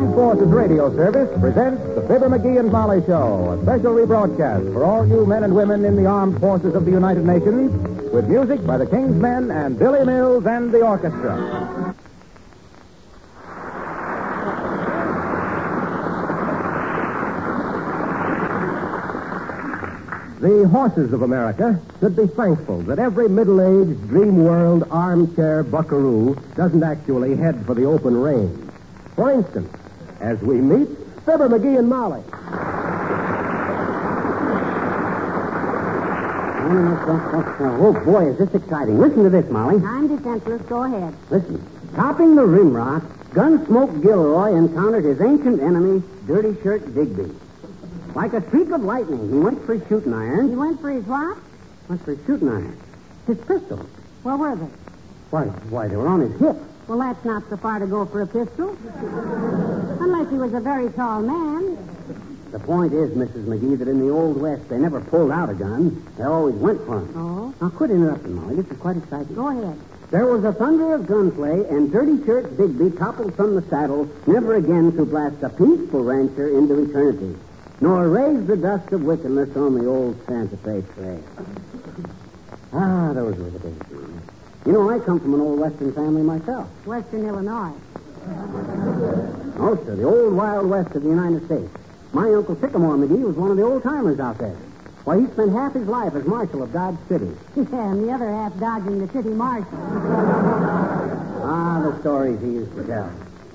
Armed Forces Radio Service presents the Fibber McGee and Molly Show, a special rebroadcast for all you men and women in the Armed Forces of the United Nations, with music by the King's Men and Billy Mills and the orchestra. The horses of America should be thankful that every middle-aged, dream world armchair buckaroo doesn't actually head for the open range. For instance, as we meet Fibber McGee and Molly. Oh, boy, is this exciting. Listen to this, Molly. I'm defenseless. Go ahead. Listen. Topping the rim rock, Gunsmoke Gilroy encountered his ancient enemy, Dirty Shirt Digby. Like a streak of lightning, he went for his shooting iron. He went for his what? Went for his shooting iron. His pistol. Where were they? Why, why, they were on his hip. Well, that's not so far to go for a pistol. Unless he was a very tall man. The point is, Mrs. McGee, that in the Old West, they never pulled out a gun. They always went for him. Oh? Now, quit interrupting, Molly. This is quite exciting. Go ahead. There was a thunder of gunplay, and Dirty Shirt Digby toppled from the saddle, never again to blast a peaceful rancher into eternity, nor raise the dust of wickedness on the old Santa Fe trail. Ah, those were the days. You know, I come from an old Western family myself. Western Illinois. Oh, sir, the old Wild West of the United States. My Uncle Sycamore McGee was one of the old timers out there. Why, he spent half his life as marshal of Dodge City. Yeah, and the other half dodging the city marshal. Ah, the stories he used to tell.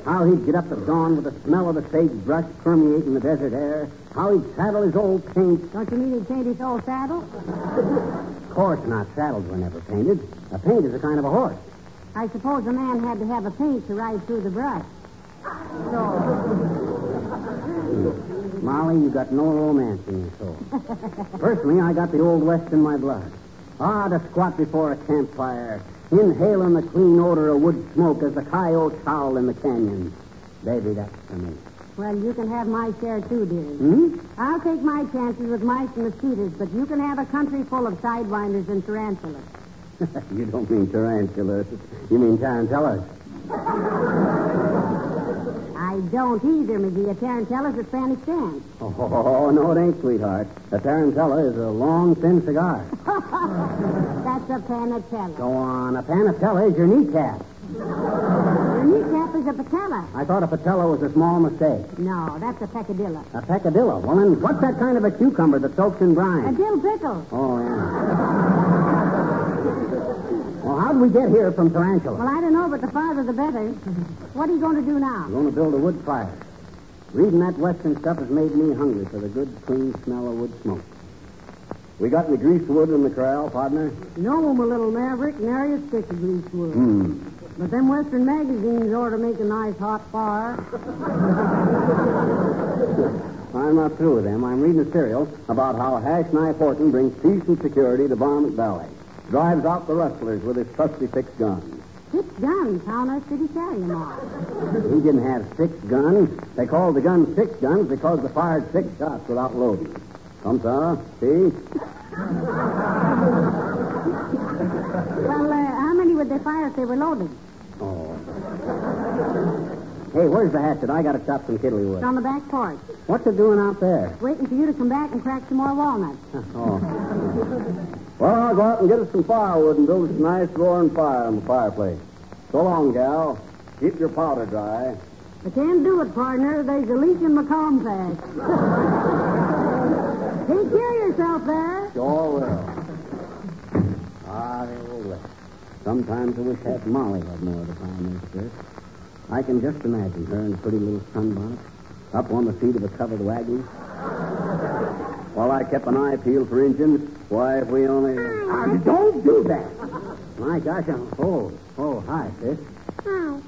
How he'd get up at dawn with the smell of the sagebrush permeating the desert air. How he'd saddle his old paint. Don't you mean he'd paint his old saddle? Of course not. Saddles were never painted. A paint is a kind of a horse. I suppose a man had to have a paint to ride through the brush. So. Molly, you've got no romance in your soul. Personally, I got the Old West in my blood. Ah, to squat before a campfire, inhaling the clean odor of wood smoke as the coyotes howl in the canyon. Baby, that's for me. Well, you can have my share too, dearie. Hmm? I'll take my chances with mice and mosquitoes, but you can have a country full of sidewinders and tarantulas. you don't mean tarantulas. You mean tarantellas. I don't either, McGee. A tarantulla's a Spanish dance. Oh, no, it ain't, sweetheart. A tarantella is a long, thin cigar. That's a panatella. Go on. A panatella is your kneecap. Your kneecap is a patella. I thought a patella was a small mistake. No, that's a peccadillo. A peccadillo. Well, then, what's that kind of a cucumber that soaks in brine? A dill pickle. Oh, yeah. Well, how'd we get here from tarantula? Well, I don't know, but the farther the better. What are you going to do now? I'm going to build a wood fire. Reading that western stuff has made me hungry for the good, clean smell of wood smoke. We got any grease wood in the corral, partner? No, my little maverick, nary a stick of grease wood. Hmm. But them Western magazines ought to make a nice hot fire. I'm not through with them. I'm reading a serial about how Hash Knife Horton brings peace and security to Varmint Valley. Drives out the rustlers with his trusty six guns. Six guns. How on earth did he carry them all? He didn't have six guns. They called the guns six guns because they fired six shots without loading. Come, sir. See? Well, uh, how many would they fire if they were loaded? Oh. Hey, where's the hatchet? I got to chop some kiddly wood. It's on the back porch. What's it doing out there? Waiting for you to come back and crack some more walnuts. Oh. Well, I'll go out and get us some firewood and build us a nice roaring fire on the fireplace. So long, gal. Keep your powder dry. I can't do it, partner. There's a leak in my compass. Take care of yourself there. Sure will. Ah, the old West. Sometimes I wish that Molly had more of the fine this I can just imagine her in a pretty little sunbonnet, up on the seat of a covered wagon. While I kept an eye peeled for engines, why, if we only... Ah, don't do that! My gosh, I'm... Oh, oh, hi, sis. Oh,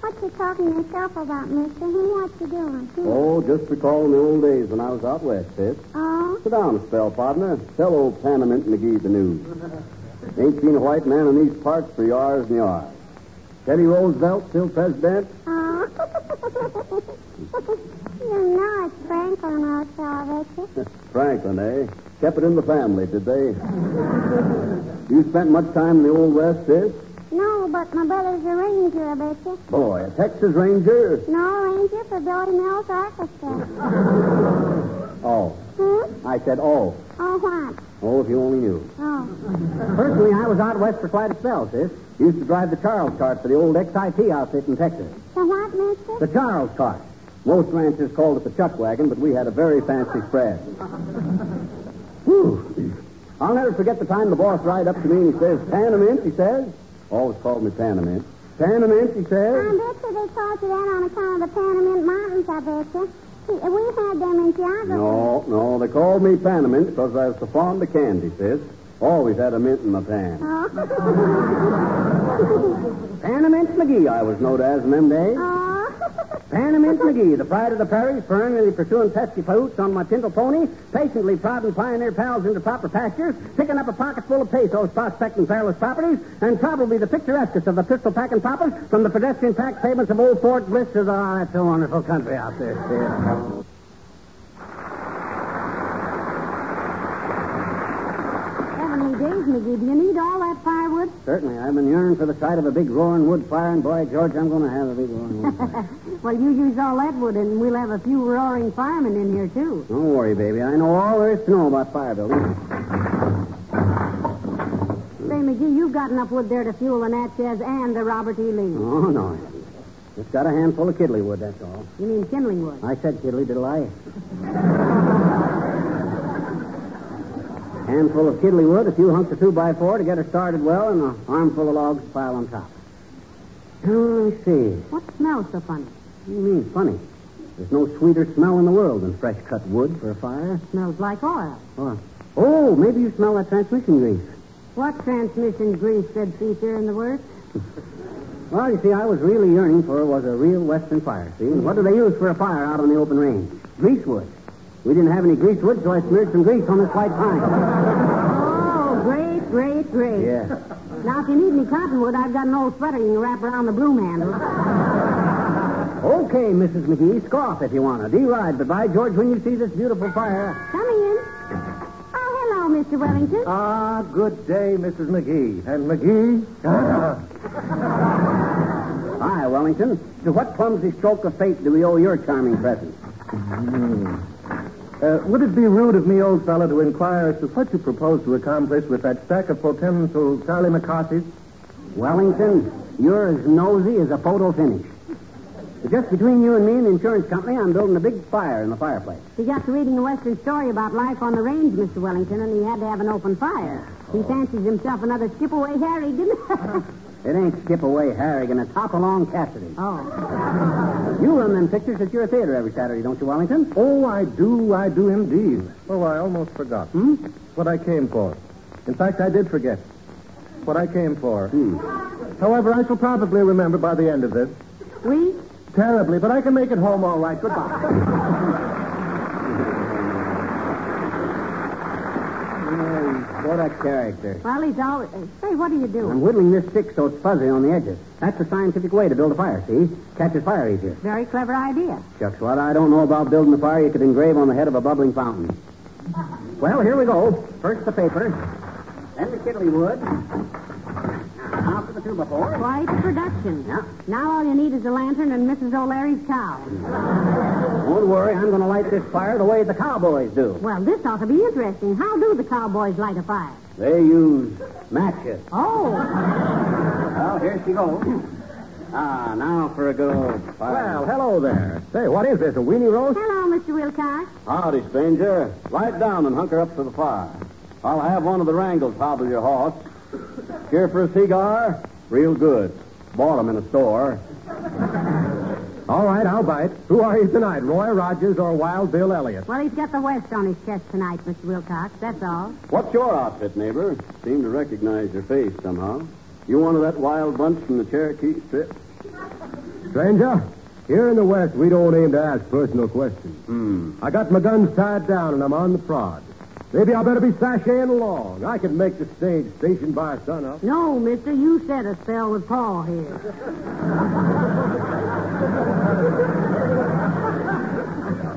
what you talking to yourself about, mister? What you doing? Oh, just recalling the old days when I was out west, sis. Oh? Sit down a spell, partner. Tell old Panamint McGee the news. Ain't seen a white man in these parts for years and years. Teddy Roosevelt still president? Oh. you know it's Franklin Roosevelt, ain't you? Franklin, eh? Kept it in the family, did they? you spent much time in the Old West, sis? No, but my brother's a ranger, I bet you. Boy, a Texas Ranger? No, ranger for Billy Mills Orchestra. Oh. Hmm? I said, oh. Oh, what? Oh, if you only knew. Oh. Personally, I was out west for quite a spell, sis. Used to drive the Charles cart for the old XIT outfit in Texas. The what, mister? The Charles cart. Most ranchers called it the chuck wagon, but we had a very fancy spread. Whew. I'll never forget the time the boss ride up to me and he says, Panamint, he says. Always called me Panamint. Panamint, he says. I bet you they called you that on account of the Panamint Mountains, I bet you. We had them in geography. No, no, they called me Panamint because I was so fond of candy, sis. Always had a mint in my pan. Oh. Panamint McGee, I was known as in them days. oh. Panamint McGee, the pride of the prairie, perennially pursuing pesky poots on my Tintle pony, patiently prodding pioneer pals into proper pastures, picking up a pocket full of pesos, prospecting perilous properties, and probably the picturesquest of the pistol packing poppers from the pedestrian packed pavements of Old Fort Bliss to the... Oh, that's a wonderful country out there. Days, McGee. Do you need all that firewood? Certainly, I've been yearning for the sight of a big roaring wood fire, and boy, George, I'm going to have a big roaring wood fire. well, you use all that wood, and we'll have a few roaring firemen in here, too. Don't worry, baby. I know all there is to know about fire building. Say, McGee, you've got enough wood there to fuel the Natchez and the Robert E. Lee. Oh, no. I haven't. Just got a handful of kiddly wood, that's all. You mean kindling wood? I said kiddly, did I? Handful of kiddly wood, a few hunks of two by four to get her started well, and an armful of logs to pile on top. Let me see. What smells so funny? What do you mean, funny? There's no sweeter smell in the world than fresh cut wood for a fire. Smells like oil. Oh, oh maybe you smell that transmission grease. What transmission grease, said Caesar in the words? Well, you see, I was really yearning for was a real western fire, see? And what do they use for a fire out on the open range? Greasewood. We didn't have any greasewood, so I smeared some grease on this white pine. Oh, great, great, great. Yeah. Now, if you need any cottonwood, I've got an old sweater you can wrap around the broom handle. Okay, Mrs. McGee, scoff if you want to. D-ride, but by George, when you see this beautiful fire... Coming in. Oh, hello, Mr. Wellington. Ah, good day, Mrs. McGee. And McGee? Ah. Hi, Wellington. To what clumsy stroke of fate do we owe your charming presence? Uh, would it be rude of me, old fellow, to inquire as to what you propose to accomplish with that stack of potential Charlie McCarthy's? Wellington, you're as nosy as a photo finish. Just between you and me and the insurance company, I'm building a big fire in the fireplace. He got to reading a Western story about life on the range, Mr. Wellington, and he had to have an open fire. He fancies himself another skip-away Harry, didn't he? It ain't skip away Harrigan, it's hop along Cassidy. oh. You run them pictures at your theater every Saturday, don't you, Wellington? Oh, I do, I do indeed. Oh, I almost forgot. Hmm? What I came for. In fact, I did forget. What I came for. Hmm. However, I shall probably remember by the end of this. We? Terribly, but I can make it home all right. Goodbye. What a character. Well, he's always... uh, Say, what are you do? I'm doing? whittling this stick so it's fuzzy on the edges. That's the scientific way to build a fire, see? Catches fire easier. Very clever idea. Shucks, what I don't know about building a fire you could engrave on the head of a bubbling fountain. Well, here we go. First the paper, then the kiddly wood. Now the before. Quite a production. Yeah. Now all you need is a lantern and Mrs. O'Leary's cow. Don't worry, I'm going to light this fire the way the cowboys do. Well, this ought to be interesting. How do the cowboys light a fire? They use matches. Oh, Well, here she goes. Ah, now for a good old fire. Well, hello there. Say, what is this, a weenie roast? hello, Mr. Wilcox. Howdy, stranger. Light down and hunker up for the fire. I'll have one of the wrangles hobble your horse. Care for a cigar? Real good. Bought 'em in a store. All right, I'll bite. Who are you tonight, Roy Rogers or Wild Bill Elliott? Well, he's got the West on his chest tonight, Mr. Wilcox. That's all. What's your outfit, neighbor? Seem to recognize your face somehow. You one of that wild bunch from the Cherokee Strip? Stranger, here in the West, we don't aim to ask personal questions. Hmm. I got my guns tied down and I'm on the prod. Maybe I better be sashaying along. I can make the stage station by sunup. No, mister, you said a spell with Paul here.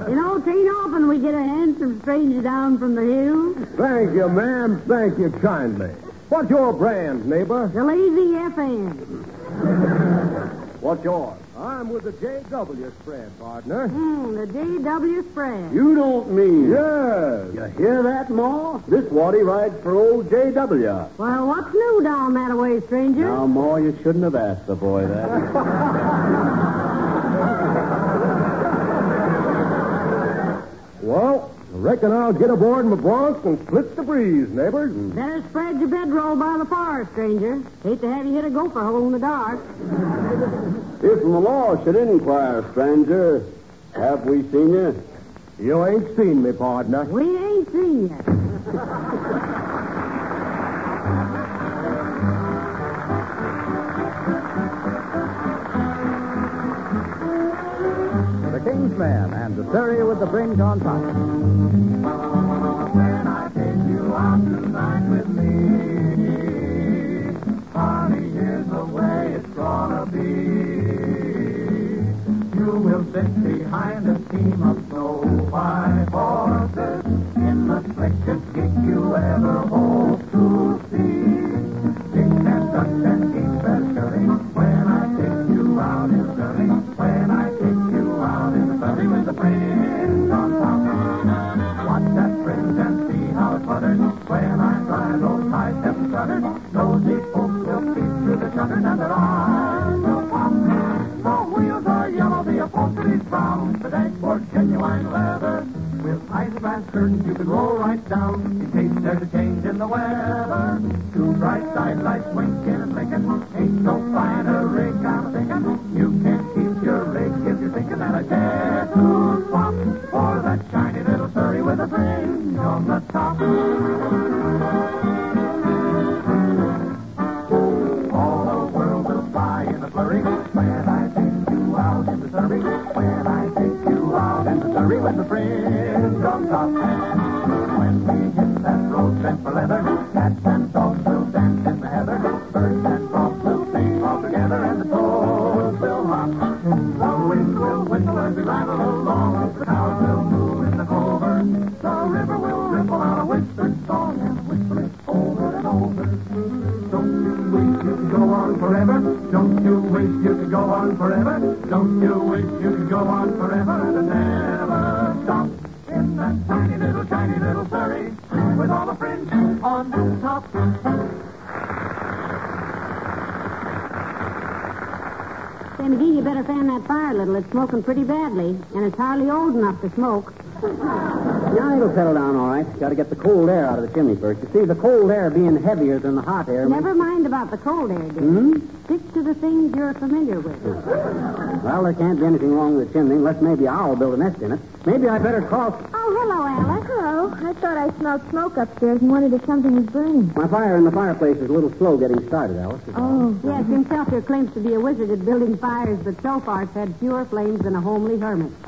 you know, tain't often we get a handsome stranger down from the hills. Thank you, ma'am. Thank you kindly. What's your brand, neighbor? The lazy FN. What's yours? I'm with the J.W. spread, partner. Hmm, the JW spread. You don't mean. Yes. You hear that, Ma? This Waddy rides for old J.W. Well, what's new down that way, stranger? Now, Ma, you shouldn't have asked the boy that. Well, I reckon I'll get aboard my bronc and split the breeze, neighbors. Better spread your bedroll by the fire, stranger. Hate to have you hit a gopher hole in the dark. if the law should inquire, stranger, have we seen you? You ain't seen me, partner. We ain't seen you. Man and the Surrey with the Fringe on top. When I take you out tonight with me, honey, here's the way it's gonna be. You will sit behind a team of snow white horses in the slickest gig you ever hope to you can roll right down in case there's a change in the weather. Two bright side lights winking and blinking. Ain't no finer rig I'm thinking. You can't keep your rig if you're thinking that I care to swap for that shiny little Surrey with a fringe on the top. All the world will buy in a flurry on forever? Don't you wish you could go on forever and never stop? In that tiny little, tiny little Surrey with all the fringe on the top. Say, McGee, you better fan that fire a little. It's smoking pretty badly, and it's hardly old enough to smoke. Now it'll settle down all right. Got to get the cold air out of the chimney first. You see, the cold air being heavier than the hot air. Never mind about the cold air, dear. Hmm? Stick to the things you're familiar with. Well, there can't be anything wrong with the chimney unless maybe I'll build a nest in it. Maybe I better call. Oh, hello, Alice. Hello. I thought I smelled smoke upstairs and wondered if something was burning. My fire in the fireplace is a little slow getting started, Alice. Oh. Yes, himself here claims to be a wizard at building fires, but so far it's had fewer flames than a homely hermit.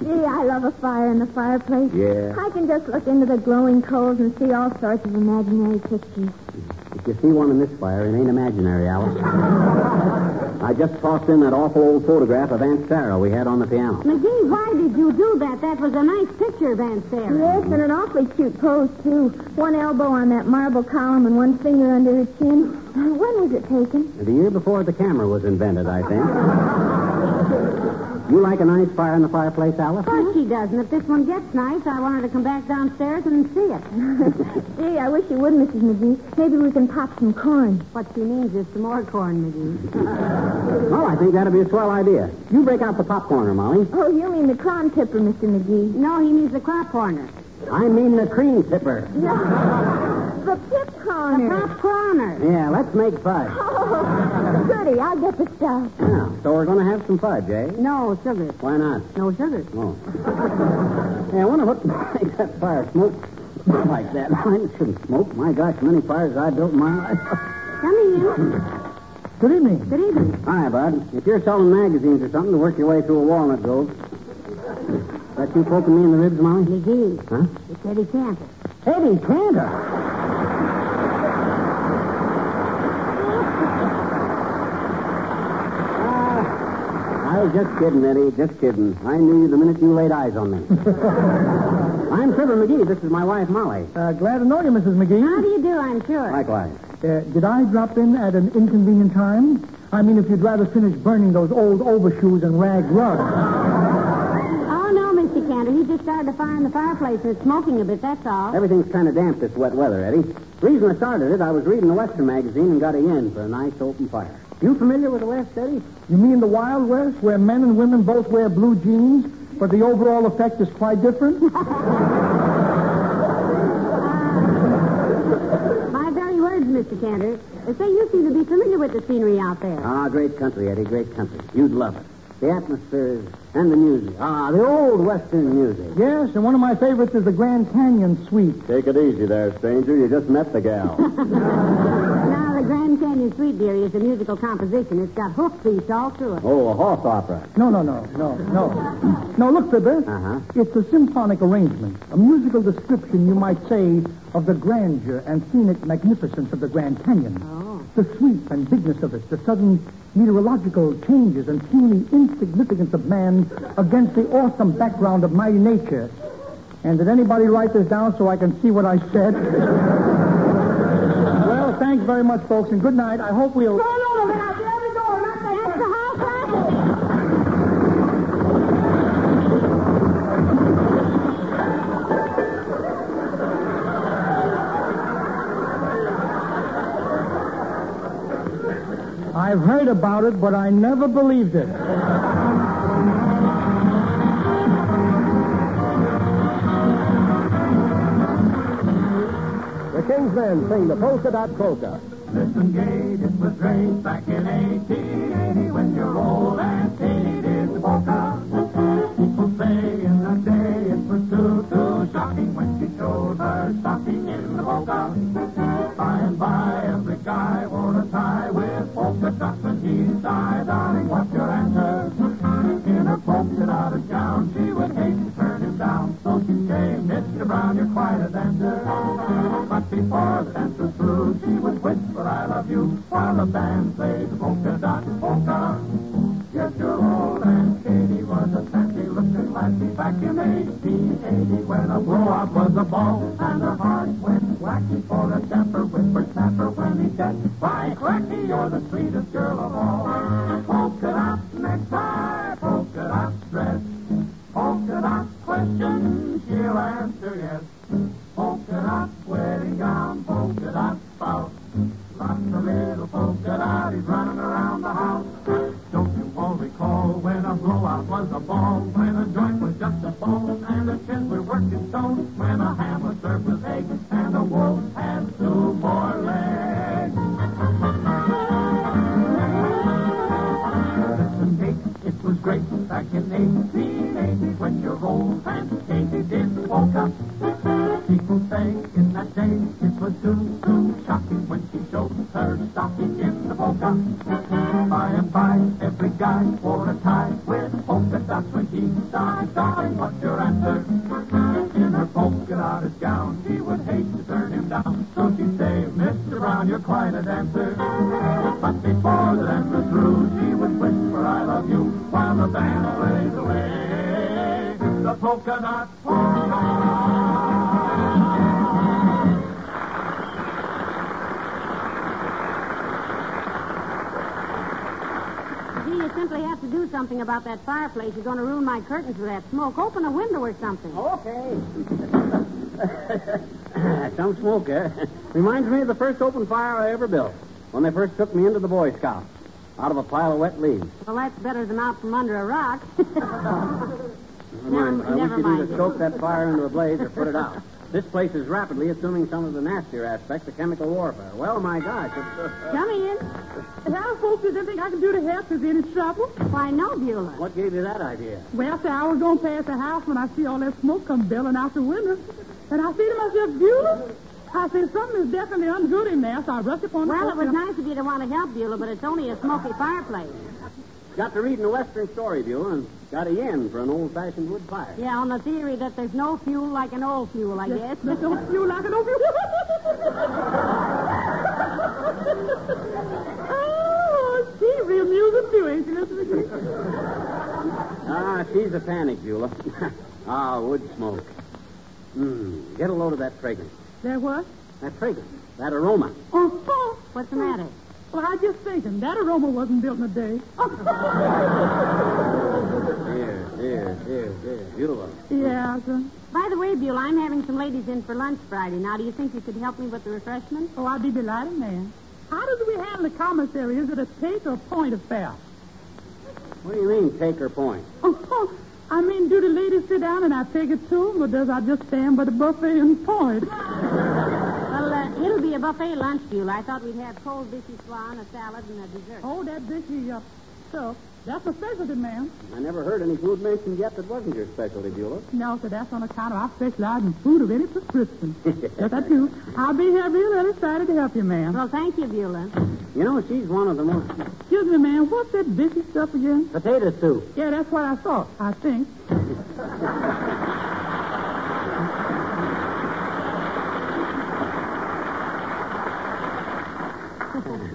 Gee, I love a fire in the fireplace. Yeah. I can just look into the glowing coals and see all sorts of imaginary pictures. If you see one in this fire, it ain't imaginary, Alice. I just tossed in that awful old photograph of Aunt Sarah we had on the piano. McGee, why did you do that? That was a nice picture of Aunt Sarah. Yes, and an awfully cute pose, too. One elbow on that marble column and one finger under her chin. When was it taken? The year before the camera was invented, I think. You like a nice fire in the fireplace, Alice? Of course she doesn't. if this one gets nice, I want her to come back downstairs and see it. Gee, I wish you would, Mrs. McGee. Maybe we can pop some corn. What she means is some more corn, McGee. Oh, I think that'd be a swell idea. You break out the popcorner, Molly. Oh, you mean the corn tipper, Mr. McGee. No, he means the crop corner. I mean the cream tipper. The pip corner. Crop corner. Yeah, let's make fudge. Oh, goody. I'll get the stuff. Yeah, so we're going to have some fudge, eh? No sugar. Why not? No sugar. Oh. hey, I wonder what makes that fire smoke like that. Mine shouldn't smoke. My gosh, many fires I built in my life. Come in. Good evening. Good evening. Hi, Bud. If you're selling magazines or something to work your way through a walnut grove, that you poking me in the ribs, Molly? McGee. Huh? It's Eddie Cantor. Eddie Cantor. Ah, I was just kidding, Eddie. Just kidding. I knew you the minute you laid eyes on me. I'm Fibber McGee. This is my wife, Molly. Uh, glad to know you, Mrs. McGee. How do you do, I'm sure. Likewise. Uh, did I drop in at an inconvenient time? I mean, if you'd rather finish burning those old overshoes and rag rugs. No, Mr. Cantor. He just started a fire in the fireplace and it's smoking a bit, that's all. Everything's kind of damp this wet weather, Eddie. Reason I started it, I was reading the Western magazine and got a yen for a nice open fire. You familiar with the West, Eddie? You mean the Wild West, where men and women both wear blue jeans, but the overall effect is quite different? My very words, Mr. Cantor. They say you seem to be familiar with the scenery out there. Ah, great country, Eddie, great country. You'd love it. The atmosphere and the music. Ah, the old Western music. yes, and one of my favorites is the Grand Canyon Suite. Take it easy there, stranger. You just met the gal. Now, the Grand Canyon Suite, dearie, is a musical composition. It's got hoof beats all through it. oh, a horse opera. No, no, no, no, no. No, look, Fibber. Uh-huh. It's a symphonic arrangement, a musical description, you might say, of the grandeur and scenic magnificence of the Grand Canyon. Oh. The sweep and bigness of it, the sudden meteorological changes and puny insignificance of man against the awesome background of mighty nature. And did anybody write this down so I can see what I said? well, thanks very much, folks, and good night. I hope we'll. I've heard about it, but I never believed it. The King's Men sing the polka dot polka. Listen, Gage, it was great back in 1880 when your old Aunt Katie did the polka. People say in the day it was too, too shocking when she showed her stocking in the polka. Sighed, darling, what's your answer? In her polka dotted gown, she would hate to turn him down. So she came, Mr. Brown, you're quite a dancer. But before the dance was through, she would whisper, I love you, while the band played the polka dot polka. Yes, your old Aunt Katie was a sassy looking lassie back in 1880 when a blow-up was a ball and her heart went wacky for a damper whispered snapper when he said, By cracky, you're the sweetest girl dotties running around the house. Died. Darling, what's your answer? In her polka dotted gown, she would hate to turn him down. So she'd say, Mr. Brown, you're quite a dancer. But before the dance was through, she would whisper, I love you, while the band plays away. The polka dot polka. Simply have to do something about that fireplace. You're going to ruin my curtains with that smoke. Open a window or something. Okay. Some smoke, eh? Reminds me of the first open fire I ever built. When they first took me into the Boy Scouts. Out of a pile of wet leaves. Well, that's better than out from under a rock. Never mind. I never wish you'd either choke that fire into a blaze or put it out. This place is rapidly assuming some of the nastier aspects of chemical warfare. Well, my gosh, it's... Uh, come in. Now, folks, is there anything I can do to help? Is there any trouble? Why, no, Beulah. What gave you that idea? Well, sir, I was going past the house when I see all that smoke come billowing out the window. And I see to myself, Beulah, I said, something is definitely ungood in there, so I rushed upon the Well, it was nice of you to want to help, Beulah, but it's only a smoky fireplace. Got to reading a Western story, Beulah, and got a yen for an old-fashioned wood fire. Yeah, on the theory that there's no fuel like an old fuel, I guess. There's no fuel like an old fuel. oh, she real music too, ain't she, Mr. McGee? Ah, she's a panic, Beulah. ah, wood smoke. Hmm. Get a load of that fragrance. There what? That fragrance. That aroma. Oh, oh. What's the matter? Well, I just thinking, that aroma wasn't built in a day. Dear, dear, dear, dear. Beulah. yeah, sir. By the way, Beulah, I'm having some ladies in for lunch Friday. Now, do you think you could help me with the refreshments? Oh, I'd be delighted, ma'am. How does we handle the commissary? Is it a take or point affair? What do you mean, take her point? Oh, oh, I mean, do the ladies sit down and I take it to them, or does I just stand by the buffet and point? Well, uh, it'll be a buffet lunch, Beulah. I thought we'd have cold vichyssoise, a salad, and a dessert. Oh, that dishy uh, stuff. That's a specialty, ma'am. I never heard any food mentioned yet that wasn't your specialty, Beulah. No, sir, that's on account of I specialize in food of any prescription. yes, I do. I'll be here real excited to help you, ma'am. Well, thank you, Beulah. You know, she's one of the most... Excuse me, ma'am. What's that bishy stuff again? Potato soup. Yeah, that's what I thought, I think.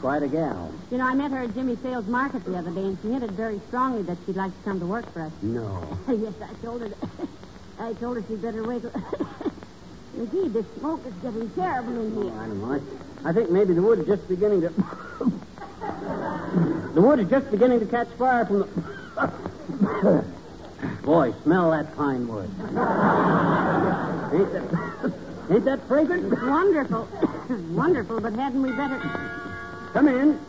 Quite a gal. You know, I met her at Jimmy Sales Market the other day, and she hinted very strongly that she'd like to come to work for us. No. yes, I told her. That, I told her she'd better wait. Indeed, the smoke is getting terrible in here. Oh, I don't know. I, I think maybe the wood is just beginning to... the wood is just beginning to catch fire from the... Boy, smell that pine wood. ain't that... Ain't that fragrant? Wonderful. Wonderful, but hadn't we better. Come in.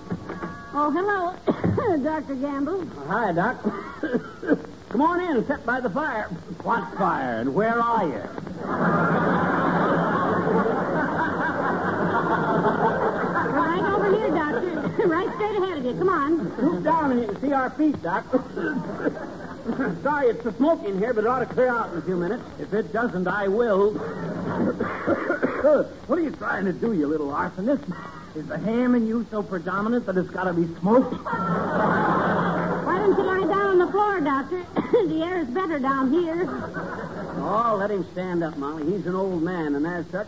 Oh, hello, Dr. Gamble. Uh, hi, Doc. Come on in sit by the fire. What fire? And where are you? Right over here, Doctor. right straight ahead of you. Come on. Move down and you can see our feet, Doc. Sorry, it's the smoke in here, but it ought to clear out in a few minutes. If it doesn't, I will. what are you trying to do, you little arsonist? Is the ham in you so predominant that it's got to be smoked? Why don't you lie down on the floor, Doctor? the air is better down here. Oh, let him stand up, Molly. He's an old man, and as such,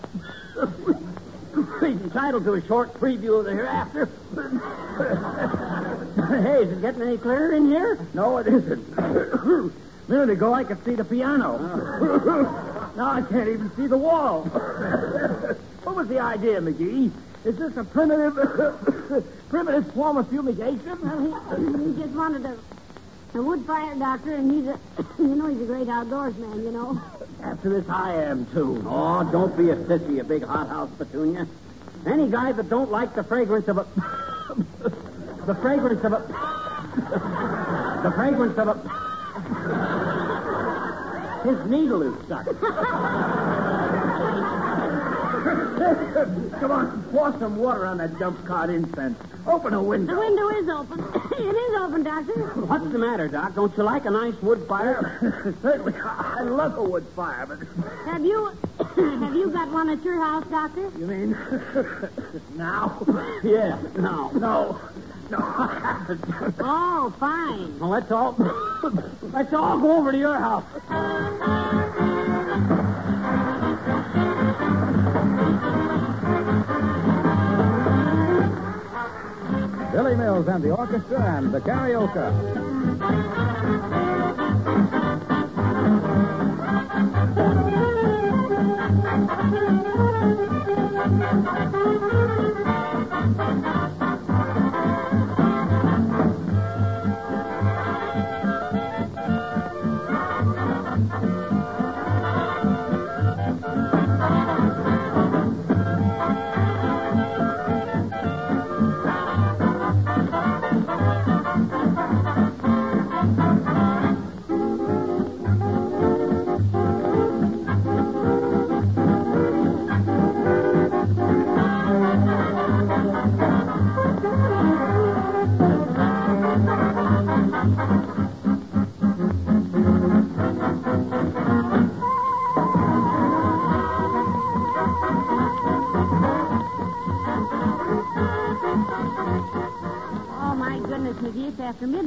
he's entitled to a short preview of the hereafter. hey, is it getting any clearer in here? No, it isn't. A minute ago, I could see the piano. Oh. now I can't even see the wall. what was the idea, McGee? Is this a primitive, primitive form of fumigation? Well, he, he just wanted a, a wood fire, Doctor, and he's a, you know, he's a great outdoors man, you know. After this, I am too. Oh, don't be a sissy, you big hothouse petunia. Any guy that don't like the fragrance of a... the fragrance of a... the fragrance of a... His needle is stuck. Come on, pour some water on that dump cart incense. Open a window. The window is open. it is open, Doctor. What's the matter, Doc? Don't you like a nice wood fire? Certainly, I love a wood fire, but Have you have you got one at your house, Doctor? you mean now? yeah, no. No, no. Oh, fine. Well, let's all... let's all go over to your house. Mills and the orchestra and the karaoke.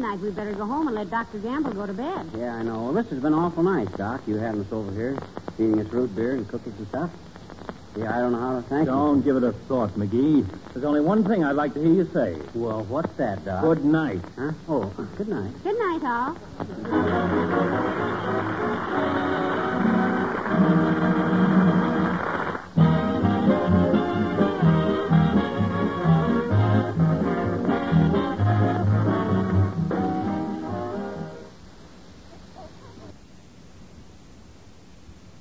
Midnight. We better go home and let Dr. Gamble go to bed. Yeah, I know. Well, this has been awful nice, Doc. You having us over here, feeding us root beer and cookies and stuff. Yeah, I don't know how to thank you. Don't give it a thought, McGee. There's only one thing I'd like to hear you say. Well, what's that, Doc? Good night. Huh? Oh, good night. Good night, all.